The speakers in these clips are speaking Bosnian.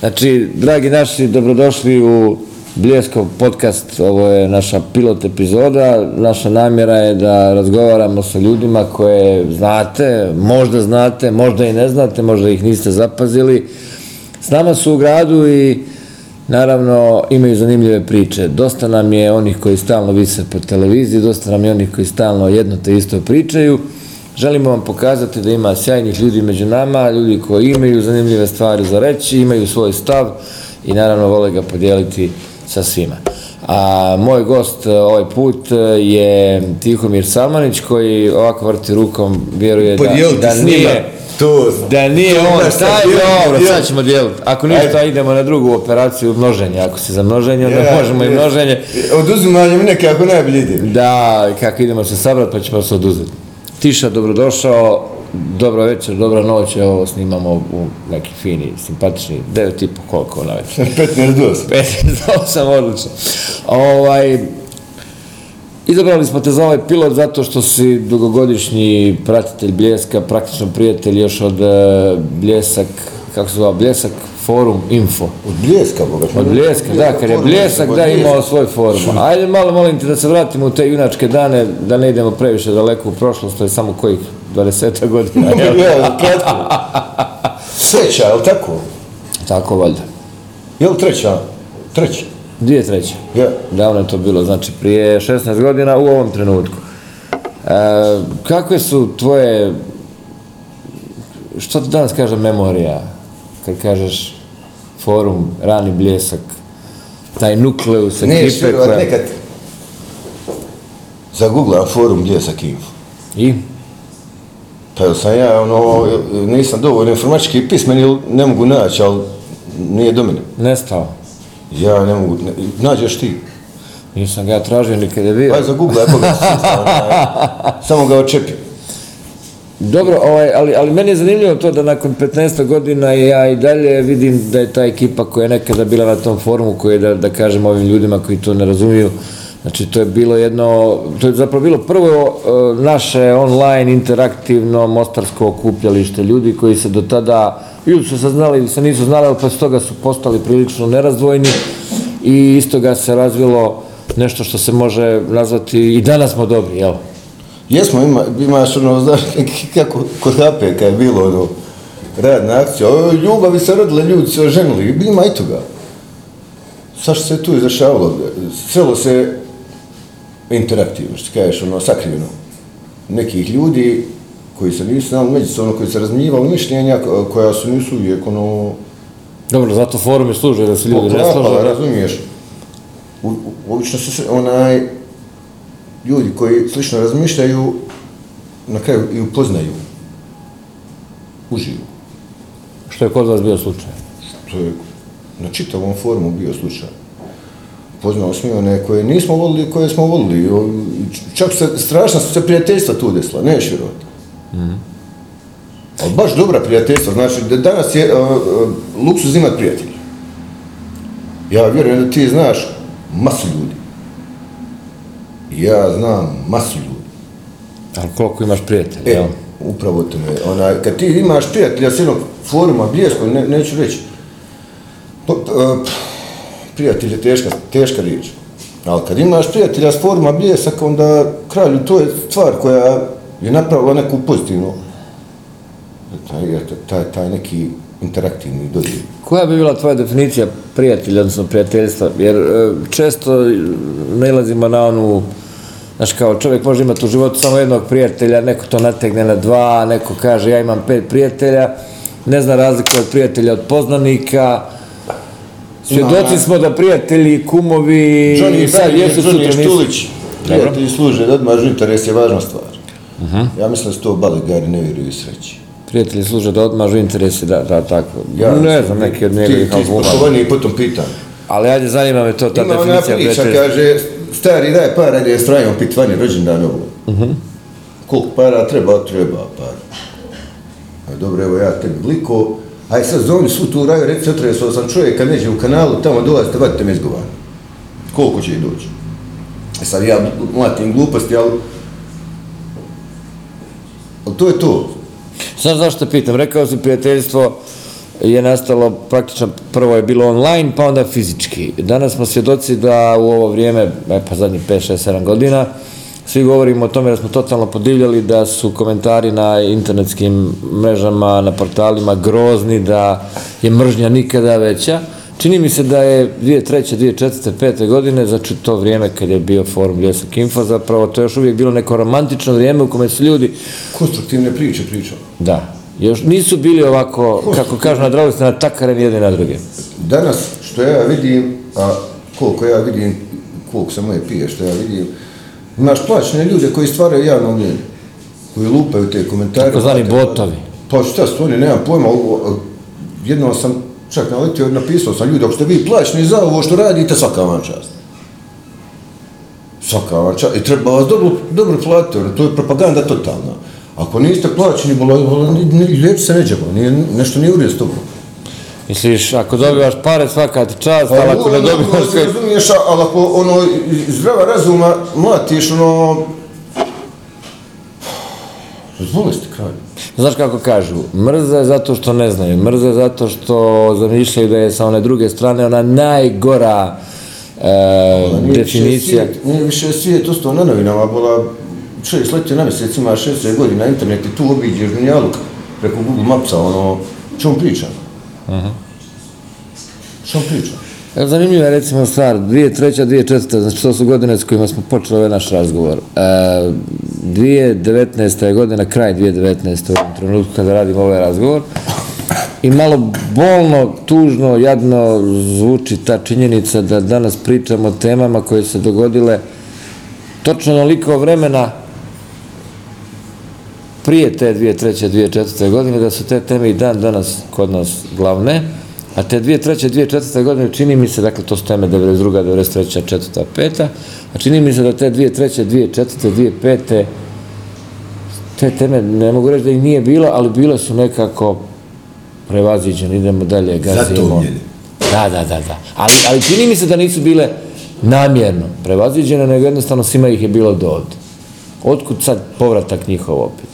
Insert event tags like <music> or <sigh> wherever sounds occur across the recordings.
Znači, dragi naši, dobrodošli u Bljeskov podcast, ovo je naša pilot epizoda, naša namjera je da razgovaramo sa ljudima koje znate, možda znate, možda i ne znate, možda ih niste zapazili. S nama su u gradu i naravno imaju zanimljive priče. Dosta nam je onih koji stalno vise po televiziji, dosta nam je onih koji stalno jedno te isto pričaju. Želimo vam pokazati da ima sjajnih ljudi među nama, ljudi koji imaju zanimljive stvari za reći, imaju svoj stav i naravno vole ga podijeliti sa svima. A moj gost e, ovaj put e, je Tihomir Salmanić koji ovako vrti rukom, vjeruje da, da nije... To, da nije to on, taj, dobro, sad ćemo dijeliti. Ako ništa, idemo na drugu operaciju množenja. Ako se za množenje, onda ja, možemo ja. i množenje. Oduzimanjem neke ako najbolje ide. Da, kako idemo se sabrati, pa ćemo se oduzeti. Tiša, dobrodošao, dobro večer, dobra noć, evo snimamo u neki fini, simpatični, 9 i po koliko na večer. 15 do 8. 15 do 8, odlično. Ovaj, izabrali smo te za ovaj pilot zato što si dugogodišnji pratitelj Bljeska, praktično prijatelj još od uh, Bljesak, kako se zove, Bljesak forum info. Od Bljeska, boga. Od Bljeska, da, kad je Bljesak, da, imao svoj forum. <laughs> Ajde malo, molim ti da se vratimo u te junačke dane, da ne idemo previše daleko u prošlost, to je samo kojih 20 godina. <laughs> ja, kratko. Treća, je li tako? Tako, valjda. Je li treća? Treća. Dvije treće. Ja. Davno je to bilo, znači prije 16 godina u ovom trenutku. E, kakve su tvoje, što ti danas kaže memorija, kad kažeš forum, rani bljesak, taj nukleus, ekipe koja... Ne, koja... nekad zaguglam forum bljesak info. I? Pa sam ja, ono, nisam dovoljno informački pismen ne mogu naći, ali nije do mene. Nestao? Ja ne mogu, ne, nađeš ti. Nisam ga tražio nikad je bio. Aj za Google, ako ga samo ga očepio. Dobro, ovaj, ali, ali meni je zanimljivo to da nakon 15 godina ja i dalje vidim da je ta ekipa koja je nekada bila na tom forumu, koja je, da, da kažem ovim ljudima koji to ne razumiju, Znači, to je bilo jedno, to je zapravo bilo prvo e, naše online interaktivno mostarsko okupljalište ljudi koji se do tada, ili su se znali ili se nisu znali, ali posle toga su postali prilično nerazdvojni i iz toga se razvilo nešto što se može nazvati i danas smo dobri, jel? Jesmo, ima, imaš ono, znaš, kako kod HP je bilo ono, radna akcija, o, ljubavi se rodile, ljudi se oženili, ima i toga. Sašto se tu izašavalo? Celo se interaktivno, što kažeš, ono, sakriveno. Nekih ljudi koji se nisu znali međusobno, koji se razmijevali mišljenja koja su nisu uvijek, ono... Dobro, zato forum je služio da se ljudi ne služe. Pa, razumiješ. U, u, obično su onaj, ljudi koji slično razmišljaju, na kraju i upoznaju. Uživu. Što je kod vas bio slučaj? Što je na čitavom forumu bio slučaj poznao smo one koje nismo volili, koje smo volili. Čak se, strašno su se prijateljstva tu desila, ne širota. Mm -hmm. Ali baš dobra prijateljstva, znači da danas je uh, luksuz imat prijatelja. Ja vjerujem da ti znaš masu ljudi. Ja znam masu ljudi. Ali koliko imaš prijatelja? E, upravo to me. Ona, kad ti imaš prijatelja s jednog foruma, blijesko, ne, neću reći, pa, uh, prijatelj je teška, teška riječ. Ali kad imaš prijatelja s forma bljesak, onda kralju, to je stvar koja je napravila neku pozitivnu, taj, taj, taj neki interaktivni dodir. Koja bi bila tvoja definicija prijatelja, odnosno prijateljstva? Jer e, često nalazimo na onu, znaš kao čovjek može imati u životu samo jednog prijatelja, neko to nategne na dva, neko kaže ja imam pet prijatelja, ne zna razliku od prijatelja od poznanika, Svjedoci smo da prijatelji, kumovi, Johnny, sad jesu sutra nisu. Štulić, prijatelji služe, da odmažu interes je važna stvar. Uh -huh. Ja mislim da su to balegari, ne vjeruju sreći. Prijatelji služe da odmažu interese, da, da, tako. Ja, ne znam, neki od njegovih albuma. Ti, ti spoštovani i potom pitan. Ali ajde, zanima me to, ta Ima definicija. Ima ona priča, kaže, stari daj para, ajde, strajamo pitvanje rođendan ovo. Uh -huh. Koliko para treba, treba para. A dobro, evo ja tebi bliko, aj sad zoni svu tu raju, reći otresao sam čovjek kad neđe u kanalu, tamo dolazite, vadite me izgovarno. Koliko će i doći? E sad ja mlatim gluposti, ali... Ali to je to. Znaš zašto pitam? Rekao si prijateljstvo, je nastalo praktično, prvo je bilo online, pa onda fizički. Danas smo svjedoci da u ovo vrijeme, e, pa zadnjih 5, 6, 7 godina, svi govorimo o tome da smo totalno podivljali, da su komentari na internetskim mrežama, na portalima grozni, da je mržnja nikada veća. Čini mi se da je 2003. 2004. 5. godine, znači to vrijeme kad je bio forum Bljesak Info, zapravo to je još uvijek bilo neko romantično vrijeme u kome su ljudi, Konstruktivne priče pričao. da, još nisu bili ovako, kako <laughs> kažu, nadrali na takareni jedni na druge. Danas, što ja vidim, a koliko ja vidim, koliko se moje pije, što ja vidim, imaš plaćene ljude koji stvaraju javno mljenje, koji lupaju te komentare. Takozvani botovi. Pa šta su oni, nemam pojma, jednom sam čak naletio, napisao sam ljudi, ako ste vi plaćeni za ovo što radite, svaka vam čast. Svaka vam čast. I treba vas dobro, dobro platiti, jer to je propaganda totalna. Ako niste plaćeni, lijepi se neđemo, nije, nešto nije uvijek s tobom. Misliš, ako dobivaš pare, svaka ti čast, ali ako ne dobivaš sve... Razumiješ, ali ako ono, zdrava razuma mlatiš, ono... <sighs> Razbolesti kralj. Znaš kako kažu, mrze zato što ne znaju, mrze zato što zamišljaju da je sa one druge strane ona najgora e, Nije više definicija. Svijet, nije više svijet ostao na novinama, bila čovjek sletio na mjesec, ima 60 godina na internet i tu obiđeš Dunjaluk preko Google Mapsa, ono, on priča? Što on priča? Evo, Zanimljiva je recimo stvar, 2003. 2004. znači to su godine s kojima smo počeli ovaj naš razgovor. E, 2019. je godina, kraj 2019. u ovom trenutku kada radimo ovaj razgovor. I malo bolno, tužno, jadno zvuči ta činjenica da danas pričamo o temama koje se dogodile točno onoliko vremena prije te 2003. 2004. godine, da su te teme i dan danas kod nas glavne, a te 2003. 2004. godine čini mi se, dakle to su teme 92. 93. 4. 5. A čini mi se da te 2003. 2004. 2005. te teme, ne mogu reći da ih nije bilo, ali bile su nekako prevaziđene, idemo dalje, gazimo. Zatomljene. Da, da, da, da. Ali, ali čini mi se da nisu bile namjerno prevaziđene, nego jednostavno svima ih je bilo do ovdje. Otkud sad povratak njihov opet?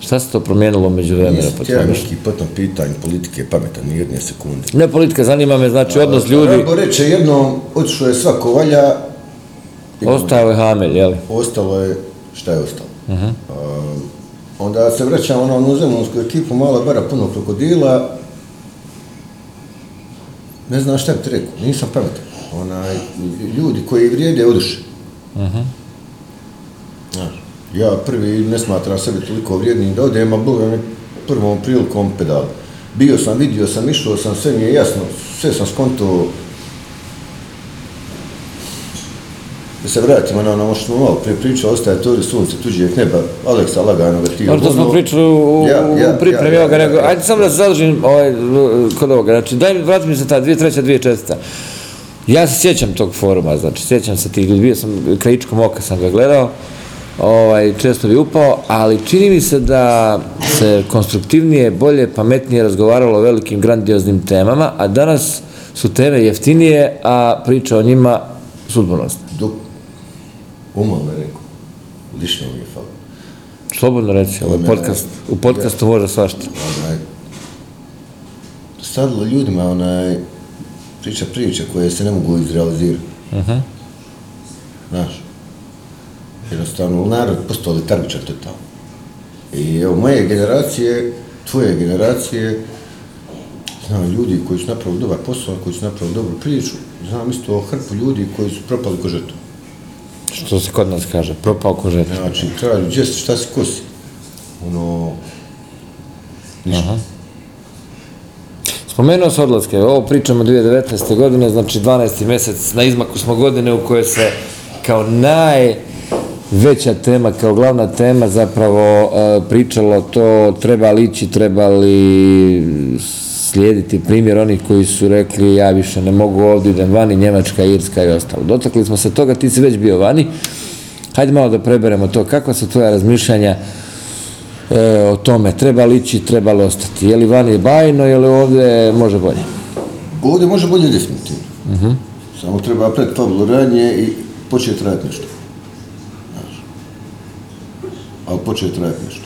Šta se to promijenilo među vremena? Nisam ti ja neki potom pitanje politike pametan, ni jedne sekunde. Ne politika, zanima me, znači odnos ljudi, Rambo reče jednom, otišlo je svako valja, ostao je Hamelj, jeli? ostalo je, šta je ostalo? Uh onda se vraćamo na onu zemlonsku ekipu, mala bara, puno krokodila, ne znam šta bi ti rekao, nisam pametan. Onaj, ljudi koji vrijede oduše. Znaš, ja prvi ne smatram sebe toliko vrijednim da odem, a Boga mi prvom prilikom pedal. Bio sam, vidio sam, išao sam, sve mi je jasno, sve sam skonto. Da se vratimo na ono što smo malo prije pričali, ostaje tori sunce, tuđijeg neba, Aleksa lagano ga ti Ono to smo pričali u, u, u pripremi ovoga, nego, ajde samo da se zadržim ovaj, kod ovoga, znači daj, vrati mi se ta 2003. 2004. Ja se sjećam tog foruma, znači sjećam se tih ljudi, bio sam krajičkom oka sam ga gledao, ovaj, često bi upao, ali čini mi se da se konstruktivnije, bolje, pametnije razgovaralo o velikim grandioznim temama, a danas su teme jeftinije, a priča o njima sudbonosna. Dok, umalo me rekao, lišno mi je falo. Slobodno reći, ovaj podcast, u podcastu može svašta. onaj, stavilo ljudima onaj, priča priče koje se ne mogu izrealizirati. Mhm. Znaš, jednostavno, narod postao letargičan totalno. I evo, moje generacije, tvoje generacije, znam ljudi koji su napravili dobar posao, koji su napravili dobru priču, znam isto hrpu ljudi koji su propali ko žeto. Što se kod nas kaže, propao ko žet. Znači, kralju, gdje si, šta si, ko si? Ono, ništa. Spomenuo se odlaske, ovo pričamo 2019. godine, znači 12. mjesec, na izmaku smo godine u kojoj se kao najveća tema, kao glavna tema zapravo e, pričalo to treba li ići, treba li slijediti primjer onih koji su rekli ja više ne mogu ovdje, idem vani, Njemačka, Irska i ostalo. Dotakli smo se toga, ti si već bio vani, hajde malo da preberemo to, kakva su tvoja razmišljanja e, o tome, treba li ići, treba li ostati, je li vani bajno, je li ovdje može bolje? Ovdje može bolje definitivno. Samo treba pred radnje i početi raditi nešto. Ali početi raditi nešto.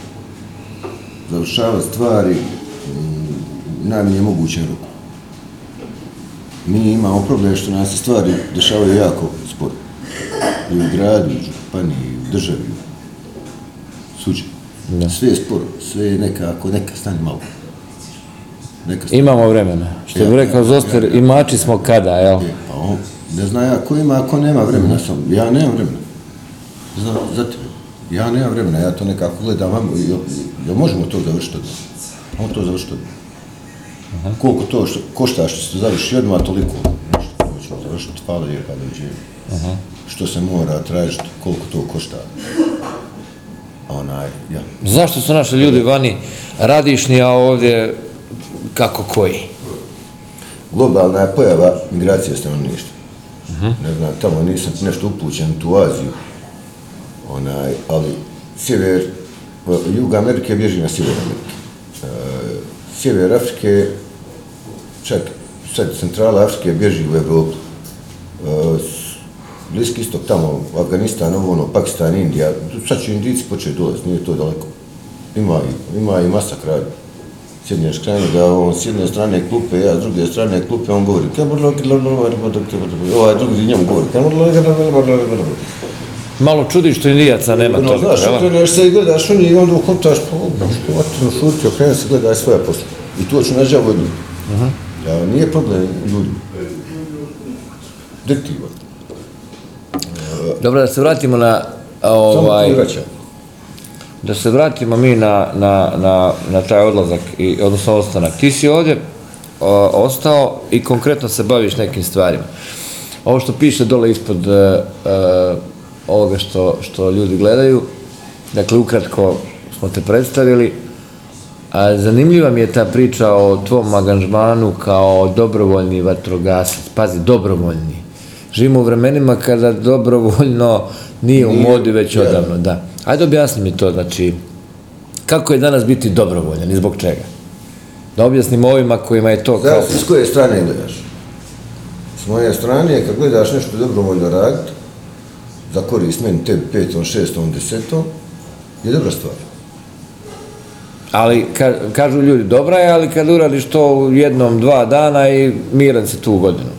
Završavati stvari, mm, najmanje mogućem roku. Mi imamo problem što nas stvari dešavaju jako sporo. I u gradu, i u županiji, i u državi, suđe. Da. Sve je sporo, sve je nekako, neka stani malo. Neka stani. Imamo vremena. Što bi Ja, rekao ja, Zoster, ja, ja. imači smo kada, jel? E, Pa on, ne zna ja ko ima, ako nema vremena sam. Ja nemam vremena. Zna, za tebe. Ja nemam vremena, ja to nekako gledam, ajmo, jel, jel možemo to završiti odmah? On to završiti odmah. Koliko to što, košta što se to završi odmah, toliko. Nešto, to ćemo završiti, hvala lijepa, dođe. Što se mora tražiti, koliko to košta. Onaj, ja. Zašto su naši ljudi vani radišni, a ovdje kako koji? globalna je pojava migracije stanovništva. Ne znam, tamo nisam nešto upućen u tu Aziju, onaj, ali sjever, jug Amerike bježi na sjever Amerike. E, sjever Afrike, čak sad centrala Afrike bježi u Evropu. E, Bliski istok tamo, Afganistan, ovo ono, Pakistan, Indija, sad će Indijici početi dolaziti, nije to daleko. Ima i, ima i masakra s jedne strane, da on s jedne strane klupe, ja s druge strane klupe, on govori "Kebrlo, kebrlo, kebrlo, kebrlo, kebrlo." ovaj drugi njemu govori Malo čudi što indijaca nema No, toliko, znaš, jel? okreneš se i gledaš u njih onda ukontaš, pa ono, što vatno šuti, okreni se, gledaj svoja posla. I to ću nađavo od njih. Ja, nije problem ljudi. Direktiva. Dobro, da se vratimo na Samo ovaj, ti vraća. da se vratimo mi na, na, na, na taj odlazak, i, odnosno ostanak. Ti si ovdje o, ostao i konkretno se baviš nekim stvarima. Ovo što piše dole ispod e, ovoga što, što ljudi gledaju, dakle ukratko smo te predstavili, a zanimljiva mi je ta priča o tvom angažmanu kao dobrovoljni vatrogasac. Pazi, dobrovoljni. Živimo u vremenima kada dobrovoljno nije u Nije, modi već ja. odavno, da. Ajde objasni mi to, znači, kako je danas biti dobrovoljan i zbog čega? Da objasnimo ovima kojima je to kao... Zavisi s koje strane gledaš. S moje strane, kad gledaš nešto dobrovoljno raditi, za korist meni, tebi, petom, šestom, desetom, je dobra stvar. Ali, ka, kažu ljudi, dobra je, ali kad uradiš to u jednom, dva dana i miran si tu godinu.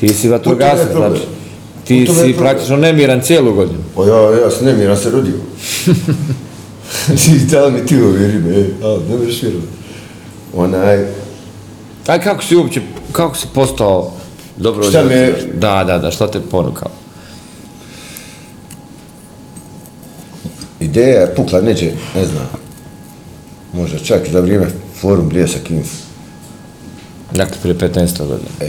Ti si vatrogasac, problem. znači, ti si praktično nemiran cijelu godinu. Pa ja, ja sam nemiran se rodio. <laughs> I da mi ti uvjeri me, a, ne možeš vjerovati. Onaj, Aj, kako si uopće, kako si postao dobro Šta me- Da, da, da, šta te ponukao? Ideja je pukla neđe, ne znam, možda čak za vrijeme forum Bljesak Info. Dakle, prije 15 godina. E,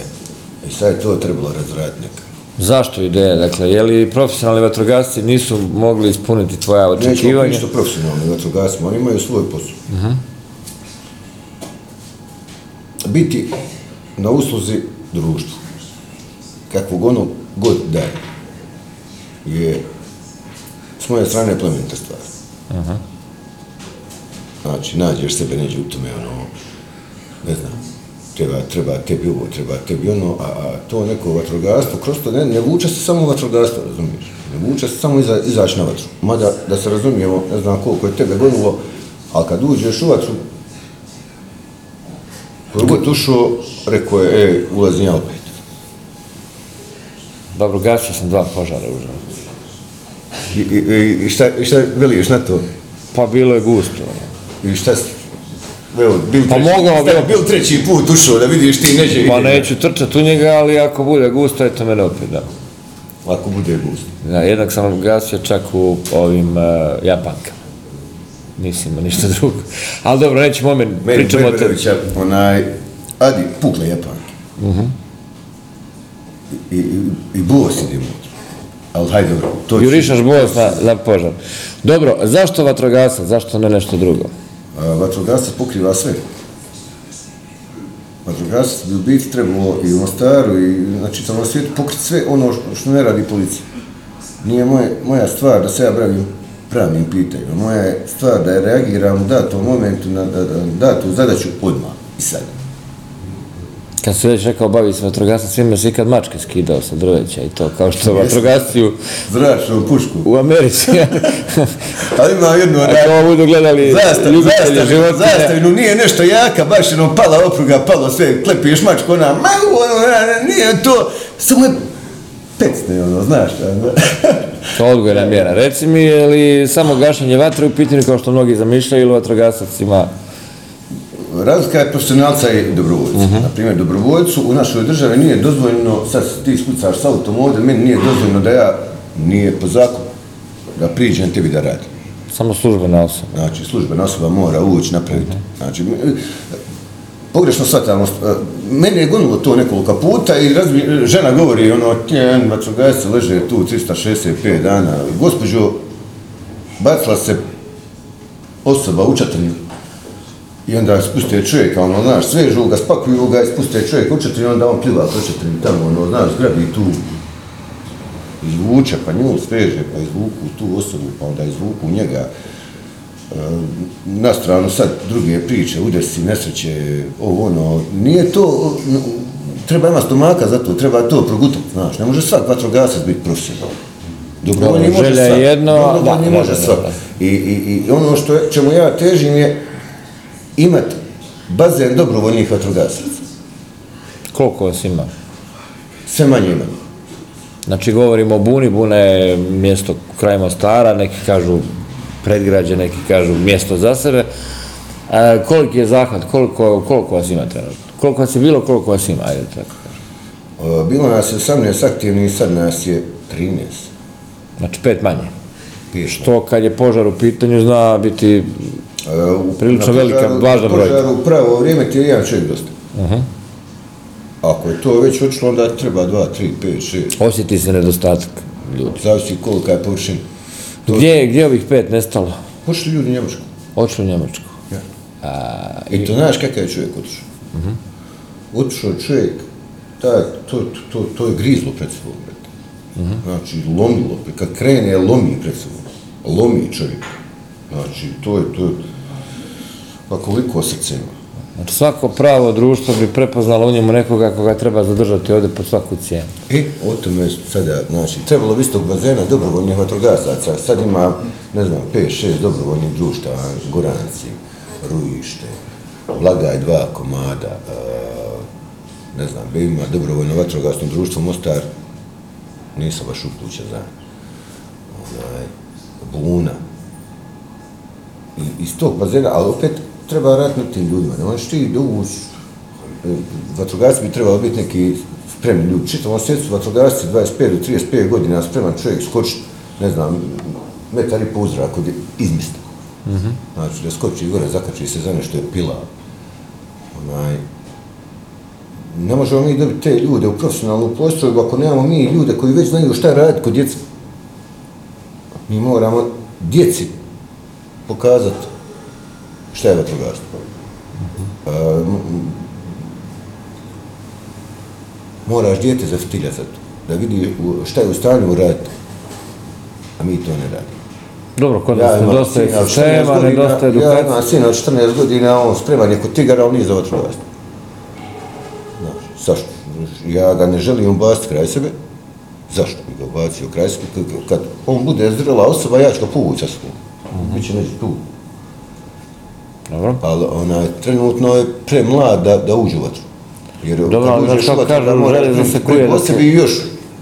i sad je to trebalo razraditi nekako. Zašto ideja? Dakle, je li profesionalni vatrogasci nisu mogli ispuniti tvoja očekivanja? ništa profesionalni vatrogasci, oni imaju svoj posao. Biti na usluzi društvu, kakvog ono god daje, je s moje strane plemenita stvar. Znači, nađeš sebe neđe u tome, ono, ne znam, treba, treba tebi ovo, treba tebi ono, a, a to neko vatrogastvo, kroz to ne, ne vuče se samo vatrogastvo, razumiješ? Ne vuče se samo iza, izaći na vatru. Mada, da se razumijemo, ne znam koliko je tebe gonilo, ali kad uđeš u vatru, koji god ušao, rekao je, e, ulazim ja opet. Dobro, gasio sam dva požara u. I, i, šta, šta veliš na to? Pa bilo je gusto. I šta? Evo, bil Pa treći, mogao bi- bil treći put ušao da vidiš ti neđe. Pa neću trčat u njega, ali ako bude gusto, eto mene opet, da. Ako bude gust. Da, jednak sam gasio čak u ovim uh, Japankama. Nisam imao ništa <laughs> drugo. Ali dobro, nećemo omen, Meni pričamo o te... Beberovića, onaj, Adi, pukle Japanke. I, i, i buo si unutra. Ali hajde, dobro, to Jurišaš bos na, na požar. Dobro, zašto vatrogasac, zašto ne nešto drugo? A, vatrogasac pokriva sve. Vatrogasac bi u biti trebalo i u Mostaru i na čitavom svijetu pokriti sve ono što- ne radi policija. Nije moje, moja stvar da se ja bavim pravnim pitanjima. Moja je stvar da reagiram u datom momentu na, na, na datu zadaću odmah i sad. Kad se već rekao bavi se vatrogasnom, svima se ikad mačke skidao sa drveća i to, kao što vatrogasci u, pušku. u Americi. <laughs> <laughs> Ali ima jednu A to budu gledali Zastav, ljubitelji zastav, životinja. zastavinu nije nešto jaka, baš jednom pala opruga, palo sve, klepiješ mačku, ona, ma, ono, nije to, samo je pecne, ono, znaš, <laughs> To je odgojna mjera. Reci mi, je li samo gašenje vatre u pitanju kao što mnogi zamišljaju ili vatrogasac ima Razlika je profesionalca i dobrovoljca. Uh -huh. Naprimjer, dobrovoljcu u našoj državi nije dozvoljeno, sad ti ispucaš sa autom ovdje, meni nije dozvoljeno da ja, nije po zakonu, da priđem tebi da radim. samo službena osoba? Znači, službena osoba mora ući napraviti. Znači, mi- pogrešno shvatamo, e, mene je gonilo to nekoliko puta i razmi, žena govori, ono, tjen, vatrogasci leže tu 365 dana. Gospođo, bacila se osoba u četrnju. I onda spuste čovjeka, ono, znaš, svežu ga, spakuju ga i spuste čovjeka u četrnju, onda on pliva po četrnju tamo, ono, znaš, zgrabi tu, izvuče, pa nju sveže, pa izvuku tu osobu, pa onda izvuku njega. E, na stranu sad druge priče, udesi, nesreće, ovo ono, nije to, treba ima stomaka za to, treba to progutati, znaš, ne može svak vatrogasac biti profesionalan. Dobrovoljni Dobro, može želja je jedno, da, može da, da, svak. I, i, I ono što čemu ja težim je imati bazen dobrovoljnih vatrogasaca. Koliko vas ima? Sve manje i manje. Znači, govorimo o Buni, Buna je mjesto kraj Mostara, neki kažu predgrađe, neki kažu mjesto za sebe. A, koliki je zahvat, koliko, koliko vas ima trenutno? Koliko vas je bilo, koliko vas ima, ajde tako kažem. E, Bilo nas je 18 aktivnih, sad nas je 13. Znači, pet manje. Pet Što kad je požar u pitanju zna biti E, u- Prilično na velika, važna na brojka. Požaru u pravo vrijeme ti je jedan čovjek dosta. Ako je to već otišlo, onda treba 2, 3, 5, 6. osjeti se nedostatak ljudi. Zavisi kolika je površina. Gdje, je- gdje je ovih pet nestalo? Pošli ljudi u Njemačku. Oču u Njemačku. Ja. A, I to znaš kakav je čovjek otišao. Otišao je čovjek, taj, to, to, to, to je grizlo pred sobom, brate. Znači, lomilo, kad krene, lomi pred sobom. Lomi čovjek. Znači, to je, to je, pa koliko srce ima. Znači, svako pravo društvo bi prepoznalo u njemu nekoga koga treba zadržati ovdje po svaku cijenu. E, o tome sada, znači, trebalo bi istog bazena dobrovoljnih vatrogasaca, sad ima, ne znam, 5-6 dobrovoljnih društava, Goranci, Rujište, Blagaj dva komada, ne znam, be ima dobrovoljno vatrogasno društvo Mostar, nisam baš uključen za onaj, Buna. I, iz tog bazena, ali opet treba raditi na tim ljudima, ne možeš ti dovući vatrogasci bi trebalo biti neki spremni ljudi. Čitavom svijetu su vatrogasci 25 do 35 godina spreman čovjek skoči, ne znam, metar i po u zraku, gdje izmisli. Mm -hmm. Znači da skoči gore, zakači se za nešto je pila. Onaj, ne možemo mi dobiti te ljude u profesionalnu postrojbu ako nemamo mi ljude koji već znaju šta raditi kod djeca. Mi moramo djeci pokazati šta je vatrogastvo. M- moraš dijete zaftiljati za to, da vidi šta je u stanju uraditi, a mi to ne radimo. Dobro, kod nas nedostaje od 14 sistema, nedostaje Ja edukacije. imam sina od 14 godina, on spreman je kod tigara, on nije za vatrogastvo. Znaš, zašto? Ja ga ne želim ubaciti kraj sebe, zašto bi ga ubacio kraj sebe? Kad- on bude zrela osoba, ja ću ga povući sa sobom. Biće tu. Dobro. ali onaj, trenutno je premlad da, da uđe u vatru. Jer Dobro, ali kad uđeš u kako vatru, da železno pri- se kuje po sebi još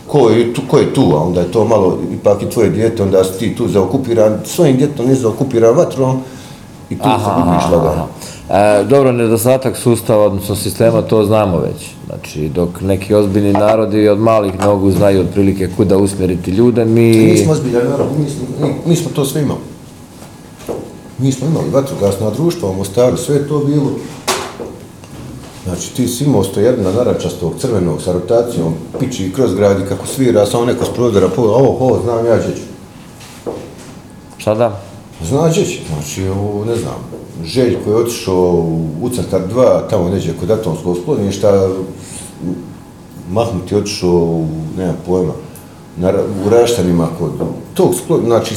ko je, tu, ko je tu, a onda je to malo, ipak i tvoje dijete, onda si ti tu zaokupiran, svojim djetom nije zaokupiran vatrom i tu se gubiš lagano. E, dobro, nedostatak sustava, odnosno sistema, to znamo već. Znači, dok neki ozbiljni narodi od malih nogu znaju otprilike kuda usmjeriti ljude, mi... Mi smo ozbiljan narod, mi, mi, mi smo to sve imali. Mi smo imali vatrogasna društva u Mostaru, sve to bilo. Znači, ti si imao stojedna naračastog crvenog sa rotacijom, piči kroz grad i kako svira, samo neko s prozora pola, ovo, ovo, znam ja ćeć. Šta da? Zna ćeć, znači, ovo, ne znam, Željko je otišao u centar 2, tamo neđe kod atomskog skloništa, Mahmut je otišao u, nemam pojma, na, u Raštanima kod tog sklo, znači,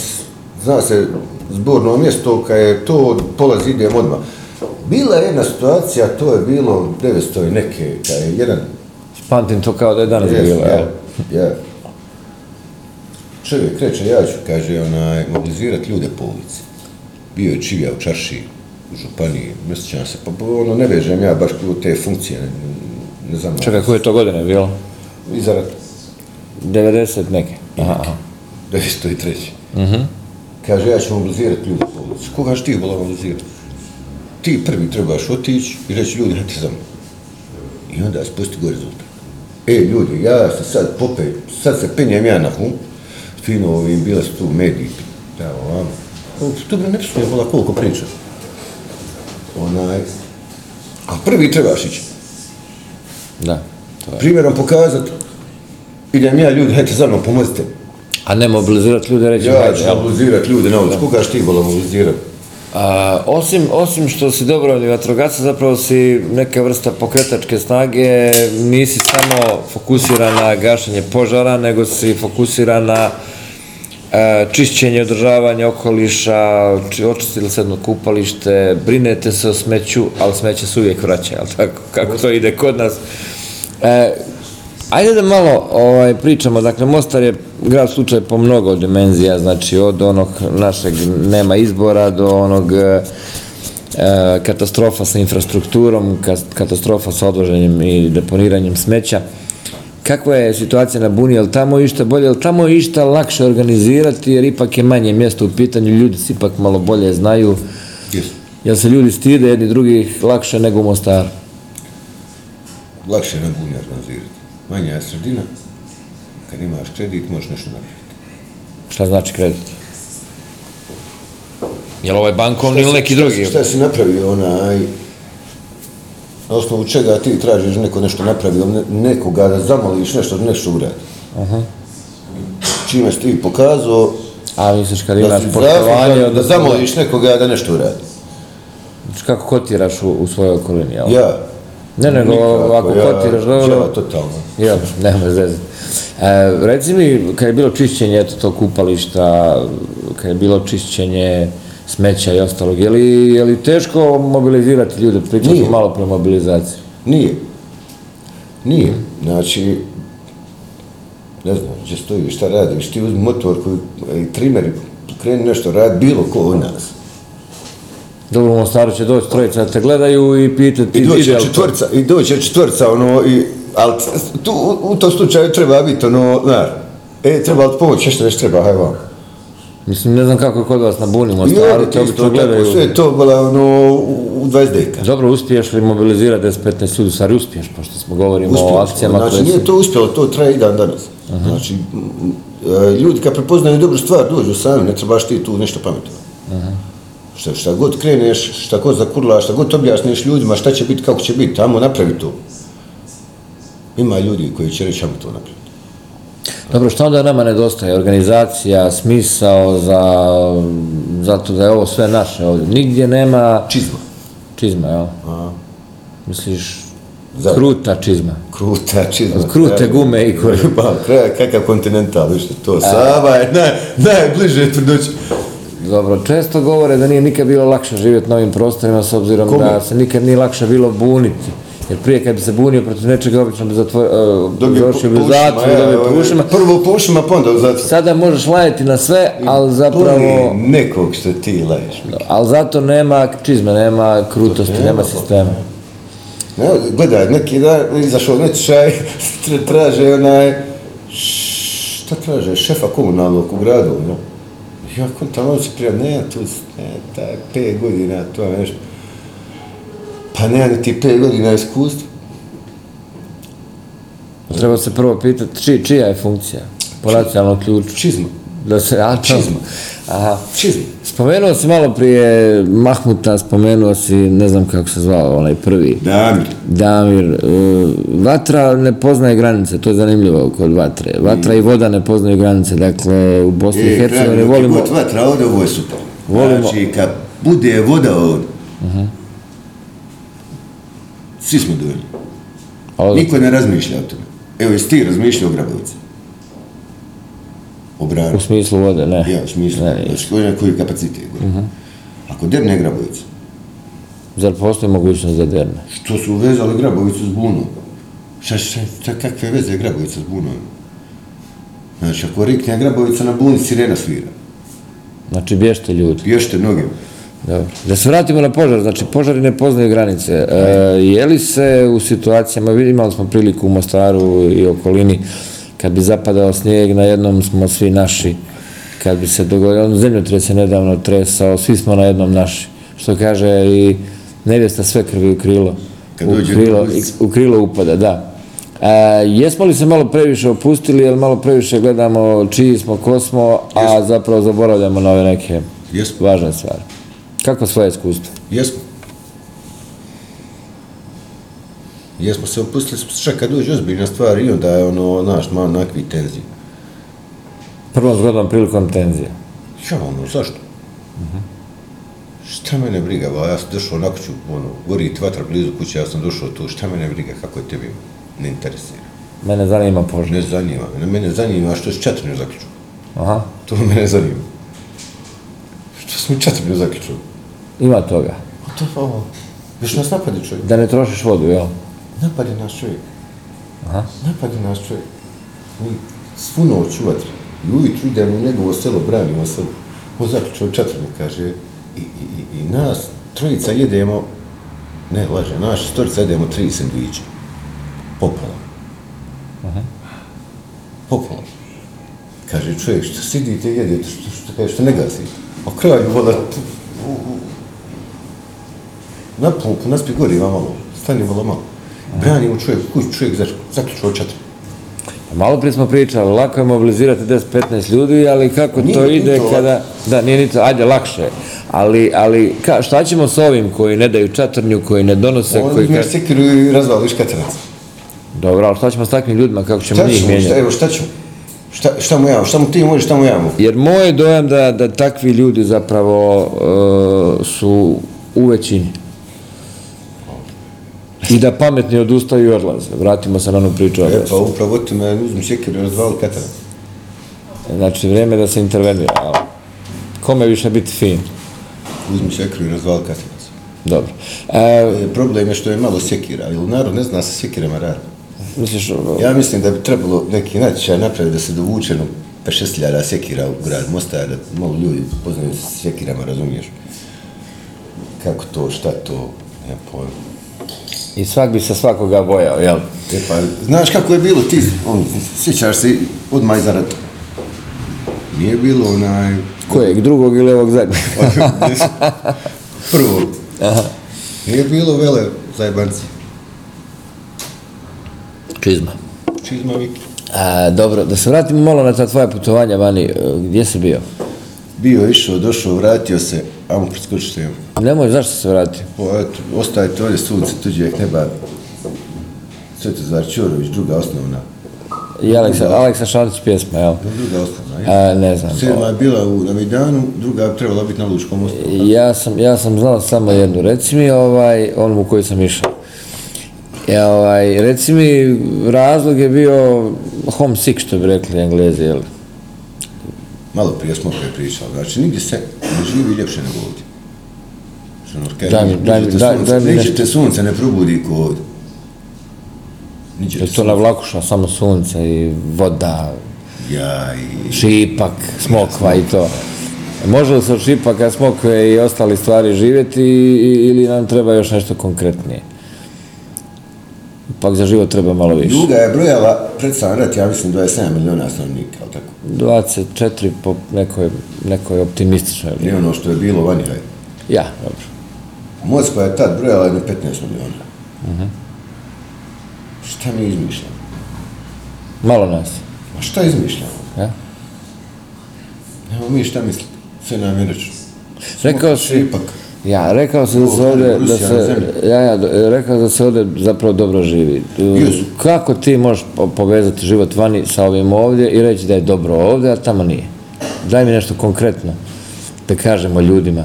zna se zborno mjesto, kad je to polazi idem odmah. Bila je jedna situacija, to je bilo 900 i neke, kad je jedan Pamtim to kao da je danas Yes, bilo, ja, ja. Čovjek reče, ja ću, kaže, onaj, mobilizirati ljude po ulici. Bio je čivija u čarši, u županiji, ne sjećam se, pa ono, ne vežem ja baš u te funkcije, ne, ne znam. Čekaj, koje je to godine bilo? Iza rata, 90 neke. Aha, aha. 903. Mhm. Kaže, ja ću mobilizirati ljude po ulici. Koga ti bila mobilizirati? Ti prvi trebaš otići i reći ljudi, hajte za mnom. I onda spusti gore rezultat. E, ljudi, ja se sad popej, sad se penjem ja na hum, fino ovim, bile su tu mediji, da, ovamo. O, Dobro, ne pisuje, vola koliko priča. Onaj, a prvi trebaš ići. Da. To je. Primjerom pokazati, idem ja, ljudi, hajte za mnom, pomozite. mi. A ne mobilizirati ljude, reći, Ja ću mobilizirati ljude ulici. Koga ti vola mobilizirati? A, osim, osim što si dobrovoljni vatrogasac, zapravo si neka vrsta pokretačke snage, nisi samo fokusiran na gašenje požara, nego si fokusiran na e, čišćenje, održavanje okoliša, či, očistili se jedno kupalište, brinete se o smeću, ali smeće se uvijek vraća, jel tako? Kako to ide kod nas? E, Ajde da malo ovaj, pričamo, dakle Mostar je grad slučaj po mnogo dimenzija, znači od onog našeg nema izbora do onog e, e, katastrofa sa infrastrukturom, katastrofa sa odloženjem i deponiranjem smeća. Kakva je situacija na Buni, je li tamo išta bolje, je li tamo išta lakše organizirati, jer ipak je manje mjesto u pitanju, ljudi se ipak malo bolje znaju, jel se ljudi stide jedni drugih lakše nego u Mostaru? Lakše na buni organizirati. Manja je sredina, kad imaš kredit, možeš nešto napraviti. Šta znači kredit? Je li ovaj bankovni ili neki drugi? Šta si napravio onaj, na osnovu čega ti tražiš neko nešto napravio, ne, nekoga da zamoliš nešto, nešto uradi. Aha. Čime si ti pokazao A misliš kad da imaš poštovanje, da od zamoliš nekoga da nešto uradi. kako kotiraš u, u svojoj okolini, jel? Ja. Ne, nego nikako, ako kotiraš dobro- Ja, totalno. Jel, nema zezati. E, reci mi, kad je bilo čišćenje eto, tog kupališta, kad je bilo čišćenje smeća i ostalog, je li, je li teško mobilizirati ljude? Pričali Nije. smo malo pre mobilizaciji. Nije. Nije. Znači, ne znam, gdje stojiš, šta radiš, ti uzmi motor koji, i trimer, i kreni nešto radi, bilo ko od nas. Dobro, u Mostaru će doći trojica te gledaju i pitati I doće li to? i doće četvorca, ono, i, ali tu, u, u tom slučaju treba biti, ono, znaš, e, treba li ti pomoći, nešto nešto treba, haj vam. Mislim, ne znam kako je kod vas na Buni, u I Mostaru, ovdje te ti isto obično tako, gledaju. sve je to bilo, ono, u, u 20 deka. Dobro, uspiješ li mobilizirati 10-15 ljudi, stvari uspiješ, pošto smo govorimo o Uspjeli smo. akcijama Znači, koje nije to uspjelo, to traje i dan danas. Znači, m, m, e, ljudi kad prepoznaju dobru stvar, dođu sami, ne trebaš ti tu nešto pametovati. Šta, šta god kreneš, šta god zakurlaš, šta god objasniš ljudima, šta će biti, kako će biti, tamo napravi to. Ima ljudi koji će reći, ajmo to napraviti. Dobro, što onda nama nedostaje? Organizacija, smisao za, zato da je ovo sve naše ovdje. Nigdje nema Čizma. čizma, jel? A, Misliš, Za- kruta čizma. kruta čizma. Od krute kraj- gume i koje- Pa, kraj, kakav kontinental, više to. Sava je naj, najbliže tvrdoći. Dobro, često govore da nije nikad bilo lakše živjeti na ovim prostorima s obzirom Kome? da se nikad nije lakše bilo buniti. Jer prije kad bi se bunio protiv nečega, obično bi zatvor, uh, završio bi u zatvoru, dobio po ušima. Prvo po ušima, pa onda u zatvor. Sada možeš lajeti na sve, ali zapravo... nekog što ti laješ. Ali zato nema čizme, nema krutosti, Nema, nema sistema. Ne, gledaj, neki dan izašao tra- traže onaj, šta traže, šefa komunalnog u gradu, no. Ja kom tamo se ne, tu, ne, tak, pet godina, to je nešto. Pa ne, niti pet godina iskustva. Treba se prvo pitati či, čija je funkcija po nacionalnom ključu. Čizma. Da se, a, to- Čizma. Aha. Čizma. Spomenuo si malo prije Mahmuta, spomenuo si, ne znam kako se zvao, onaj prvi. Damir. Damir, e, vatra ne poznaje granice, to je zanimljivo kod vatre. Vatra i voda ne poznaju granice, dakle u Bosni i Hercegovini volimo... God vatra ovdje, ovo je super. Volimo- Znači, kad bude voda ovdje, svi smo dovoljni. Ovdje. Niko ne razmišlja o tome. Evo, jesi ti razmišljao o Grabovici? O Branu? U smislu vode, ne. Ja, u smislu, Ne, Mhm. znači, koji, koji kapacitet. Uh -huh. Ako derne Grabovica, Zar postoji mogućnost da derne? Što su vezali Grabovicu s bunom? Šta, šta, šta, kakve veze je Grabovica s bunom? Znači, ako rikne Grabovica na buni, sirena svira. Znači, bješte ljudi. Bješte noge. Dobro. Da se vratimo na požar, znači požari ne poznaju granice. E, je li se u situacijama, imali smo priliku u Mostaru i okolini, kad bi zapadao snijeg, na jednom smo svi naši, kad bi se dogodio, ono zemljotres se nedavno tresao, svi smo na jednom naši. Što kaže i nevjesta sve krvi u krilo. Kad u krilo, u krilo upada, da. E, jesmo li se malo previše opustili, jer malo previše gledamo čiji smo, ko smo, a zapravo zaboravljamo na ove neke Jesmo. važne stvari. Kako svoje iskustvo? Jesmo. Jesmo se opustili, šta kad dođe ozbiljna stvar i onda je ono, znaš, malo nakvi tenzije. Prvom zgodnom prilikom tenzije. Ja, ono, zašto? Šta mene briga, ba, ja sam došao na kuću, ono, gori vatra blizu kuće, ja sam došao tu, šta mene briga, kako je tebi, ne interesira. Mene zanima požar. Ne zanima me, mene zanima što se četrnju zaključu. Aha, To mene zanima. Što smo četrnju zaključu? Ima toga. A to pa ovo. Još nas napadi čovjek. Da ne trošiš vodu, jel? Napadi nas čovjek. Aha. Napadi nas čovjek. Mi s puno oču vatre. I ujutru idemo u njegovo selo, branimo selo. On zaključao četrnju, kaže, i, i, i, i nas trojica jedemo, ne, laže, naš storica jedemo tri sandviče. Popola. Popola. Kaže, čovjek, što sidite i jedete, što, što, kaže, što ne gasite? A kralju voda, u, u, na pumpu, naspi goriva malo, stani malo malo. Branimo čovjek, kuć čovjek zač- zaključao četiri. Malo prije smo pričali, lako je mobilizirati 10-15 ljudi, ali kako Nije to ide to lako. kada... Da, nije ni to, ajde, lakše je. Ali, ali ka, šta ćemo s ovim koji ne daju čatrnju, koji ne donose, On koji... uzmeš Ka... sekiru i razvališ katanac. Dobro, ali šta ćemo s takvim ljudima, kako ćemo Šta njih ćemo, šta, mijenjati? evo, šta ćemo? Šta, šta mu ja, šta mu ti možeš, šta mu ja mu? Jer moj je dojam da, da takvi ljudi zapravo uh, su u većini. I da pametni odustaju i odlaze. Vratimo se na onu priču. E, pa upravo ti me uzmi sekiru i razvali katanac. Znači, vrijeme je da se intervenira. Kome više biti fin? Uzmi sekiru i razvali katanac. Dobro. E, E, problem je što je malo sekira, jer narod ne zna se sekirama radi. misliš, Ja mislim da bi trebalo neki natječaj napraviti da se dovuče no 5-6 sekira u grad Mostar, da malo ljudi poznaju se sekirama, razumiješ? Kako to, šta to, ne pojma. I svak bi se svakoga bojao, jel? E pa, znaš kako je bilo ti, on, sjećaš se odmah iza rata. Nije bilo onaj... Kojeg, drugog ili ovog zadnjeg? Prvo. Nije bilo vele zajebanci. Čizma. Čizma Viki. A, dobro, da se vratimo malo na ta tvoja putovanja vani. E, Gdje si bio? Bio, išao, došao, vratio se, amo preskočite joj. Nemoj, zašto se vratio? O, eto, ostajete ovdje sunce, tuđeg neba. Svetozar Ćorović, druga osnovna. I Aleksa, Aleksa Šantić pjesma, jel? Druga osnovna, je. A, ne znam. Sedma je bila u Namidanu, druga je trebala biti na Lučkom mostu. Ja sam, ja sam znao samo jednu. Reci mi ovaj, onu u koju sam išao. Ja, ovaj, reci mi, razlog je bio homesick, što bi rekli englezi, jel? Malo prije smo pre pričali, znači nigdje se ne živi ljepše nego ovdje. Što kaže, Daj mi- daj mi- niđe te daj- sunce- daj mi niđe nešto. te sunce ne probudi ko ovdje. Niđe to na vlakuša, samo sunce i voda, Ja i... šipak, smokva i to. Može li se od šipaka, smokve i ostali stvari živjeti ili nam treba još nešto konkretnije? Ipak za život treba malo više. Juga je brojala pred sam rat, ja mislim 27 miliona stanovnika, ali tako. 24 po nekoj, nekoj optimističnoj. Nije ono što je bilo vani, hajde. Ja, dobro. Moskva je tad brojala jedno 15 miliona. Šta mi izmišljamo? Malo nas. A šta izmišljamo? Ja? Evo mi šta mislimo? Sve nam je rečno. Rekao si, Ipak. Ja, rekao si da se ovdje, da se, ja, ja, rekao da se ovdje zapravo dobro živi. Kako ti možeš po- povezati život vani sa ovim ovdje i reći da je dobro ovdje, a tamo nije? Daj mi nešto konkretno, da kažemo ljudima.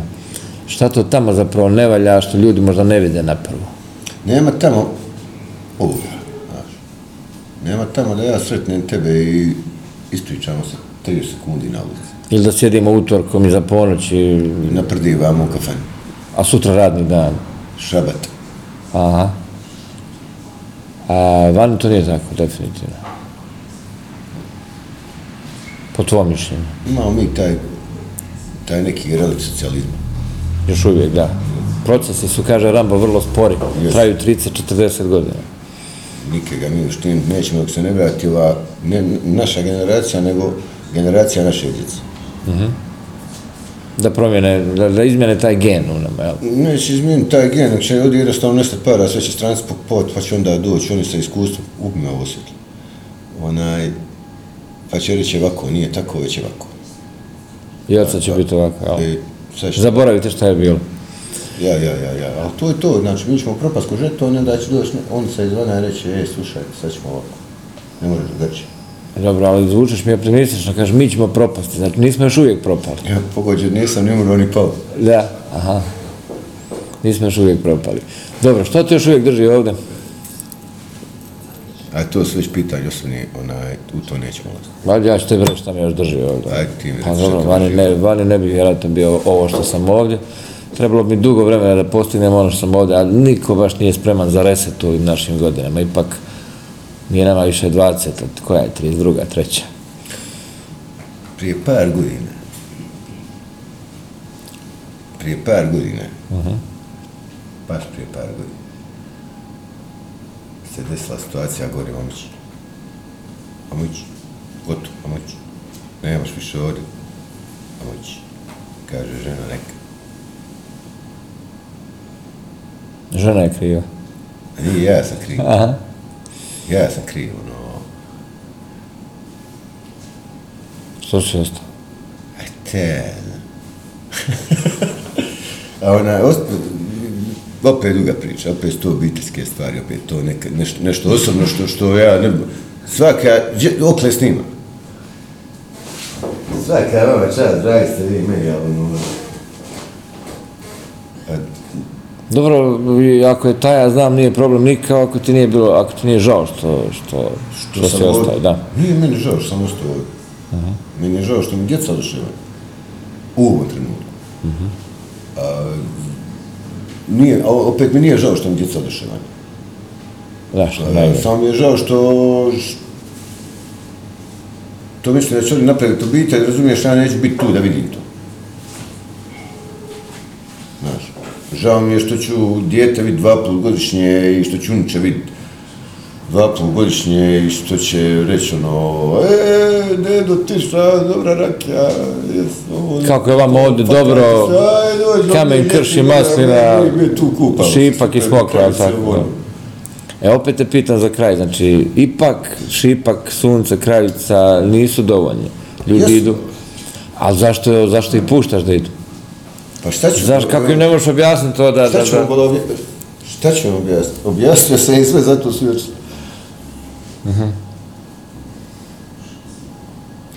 Šta to tamo zapravo ne valja, što ljudi možda ne vide na prvo? Nema tamo ovoga, znaš. Nema tamo da ja sretnem tebe i ispričamo se 30 sekundi na ulici. Ili da sjedimo utorkom iza ponoći, I naprdivamo u kafani. A sutra radni dan. šabat. Aha. A vani to nije tako, definitivno. Po tvojom mišljenju. Imamo mi taj, taj neki relik socijalizma. Još uvijek, da. Procesi su, kaže Rambo, vrlo spori. Jest. Traju 30-40 godina. Nikega mi što nećemo dok se ne vrati ova, ne naša generacija, nego generacija naše djece. Da promjene, da, da izmjene taj gen u nama, jel? Neće izmijeniti taj gen, nego će ovdje jednostavno nestati para, sve će stranci pot, pa će onda doći, oni sa iskustvom, upime ovo svjetlo. Onaj, pa će reći ovako, nije tako, već ovako. I oca će biti ovako, jel? E, sad će- Zaboravite šta je bilo. Ja, ja, ja, ja, ali to je to, znači mi ćemo propast ko onda će doći on sa izvana reći, ej, slušaj, sad ćemo ovako. Ne možeš drugačije. Dobro, ali zvučeš mi optimistično, kažeš mi ćemo propasti, znači nismo još uvijek propali. Ja, pogođen, nisam ni umro ni pao. Da, aha. Nismo još uvijek propali. Dobro, što te još uvijek drži ovdje? A to su već pitanje osobni, onaj, u to nećemo ulaziti. Ja ću tebi reći šta me još drži ovdje. Ajde ti mi Pa dobro, te vani ne, vani ne bi vjerojatno bio ovo što sam ovdje. Trebalo bi dugo vremena da postignem ono što sam ovdje, ali niko baš nije spreman za reset u ovim našim godinama. Ipak nije nama više 20, koja je 32. treća. Prije par godina, prije par godina, baš prije par godina, se desila situacija gore, Omić. Omić, gotovo, Omić. Nemaš više ovdje. Omić, kaže žena neka. Žena je kriva. Nije, ja sam kriv. Aha. Ja sam kriv, ono, Što si ostao? aj te. A ona, ost... opet druga priča, opet su to obiteljske stvari, opet to neka, nešto, nešto osobno što, što ja ne... Svaka, okle snima. Svaka vama čast, dragi ste vi meni, ali ono... Dobro, ako je taj, ja znam, nije problem nikao, ako ti nije bilo, ako ti nije žao što, što, što, sam si ostao, da. Nije meni žao što sam ostao ovdje. Meni je žao što mi djeca oduševaju. U ovom trenutku. A, nije, a opet mi nije žao što mi djeca oduševaju. Da, što najbolje. Samo mi je žao što... š- To mislim da će oni napraviti obitelj, razumiješ, ja neću biti tu da vidim to. Znaš, žao mi je što ću dijete vidjeti dva put godišnje i što ću unuče vidjeti dva put godišnje i što će reći ono, e, dedo, ti šta, dobra rakija, jes, ovo, Kako je vama ovdje pa dobro, kamen, ovdje, krš i ljeti, maslina, šipak i se tako? E, opet te pitam za kraj, znači, ipak, šipak, sunce, kraljica nisu dovoljni. Ljudi Jesu. idu, ali zašto, zašto ih puštaš da idu? Pa šta ću... Znaš, kako im ne možeš objasniti to da... Šta ću vam ovdje... Šta ću vam objasniti? Objasnio sam im sve, zato su još...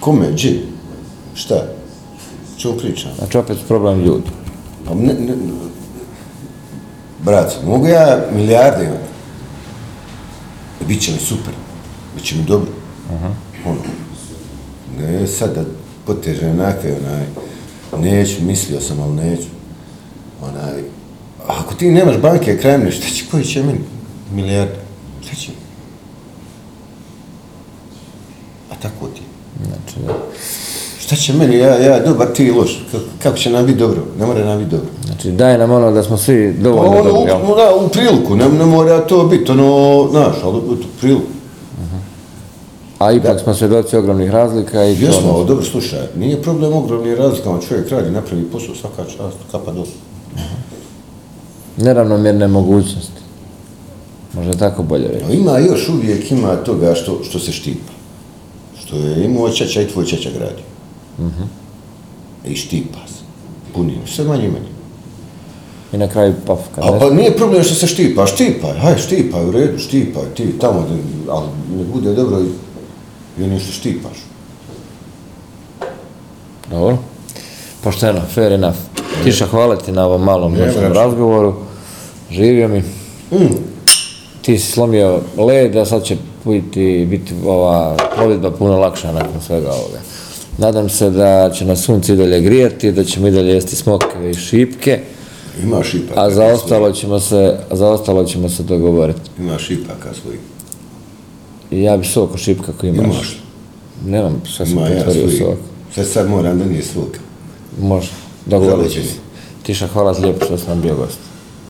Kome? Gdje? Šta? Čemu pričam? znači, opet problem ljudi. Pa ne, ne, brat, mogu ja milijarde imati. Biće mi super. Biće mi dobro. Ono, ne sad da potežem onakve, onaj, neću, mislio sam, ali neću. Onaj, ako ti nemaš banke krajem šta će, koji će meni milijarde? Šta će? A tako ti. Znači, da. Šta će meni, ja, ja dobar, ti loš. Kako, kako će nam biti dobro? Ne mora nam biti dobro. znači, daj nam ono da smo svi Pa dovoljno ono, dobri, jel? da, u priliku, ne, ne mora to biti, ono, znaš, ali u priliku. A ipak smo svjedoci ogromnih razlika i Jesmo, ono- dobro, slušaj, nije problem ogromni razlikama, čovjek radi, napravi posao, svaka čast, kapa dole. neravnomjerne mogućnosti. Možda tako bolje reći. No, ima još uvijek, ima toga što, što se štipa. Što je imao čača i tvoj čača gradi. I štipa se. Punim, sve manje i manje. I na kraju paf, kad A pa nije problem što se štipa, štipaj, haj, štipaj, u redu, štipaj, ti tamo, da, ali ne bude dobro i, ono što štipaš. Dobro. Pošteno, fair enough. Tiša, hvala ti na ovom malom vraćam. razgovoru. Živio mi. Mm. Ti si slomio led, a sad će biti, biti ova plovidba puno lakša nakon svega ovoga. Nadam se da će nas sunce i dalje grijati, da ćemo i dalje jesti smokve i šipke. Imaš ipak. A za ostalo ćemo se, za ostalo ćemo se dogovoriti. Imaš ipaka svoj. I ja bi sok šipka ako imaš. Imaš. Nemam, sve sam ja svoj. sok. Sad sad moram da nije svog. Može, dogovorit ću se. Tiša, hvala ti lijepo što si nam bio gost.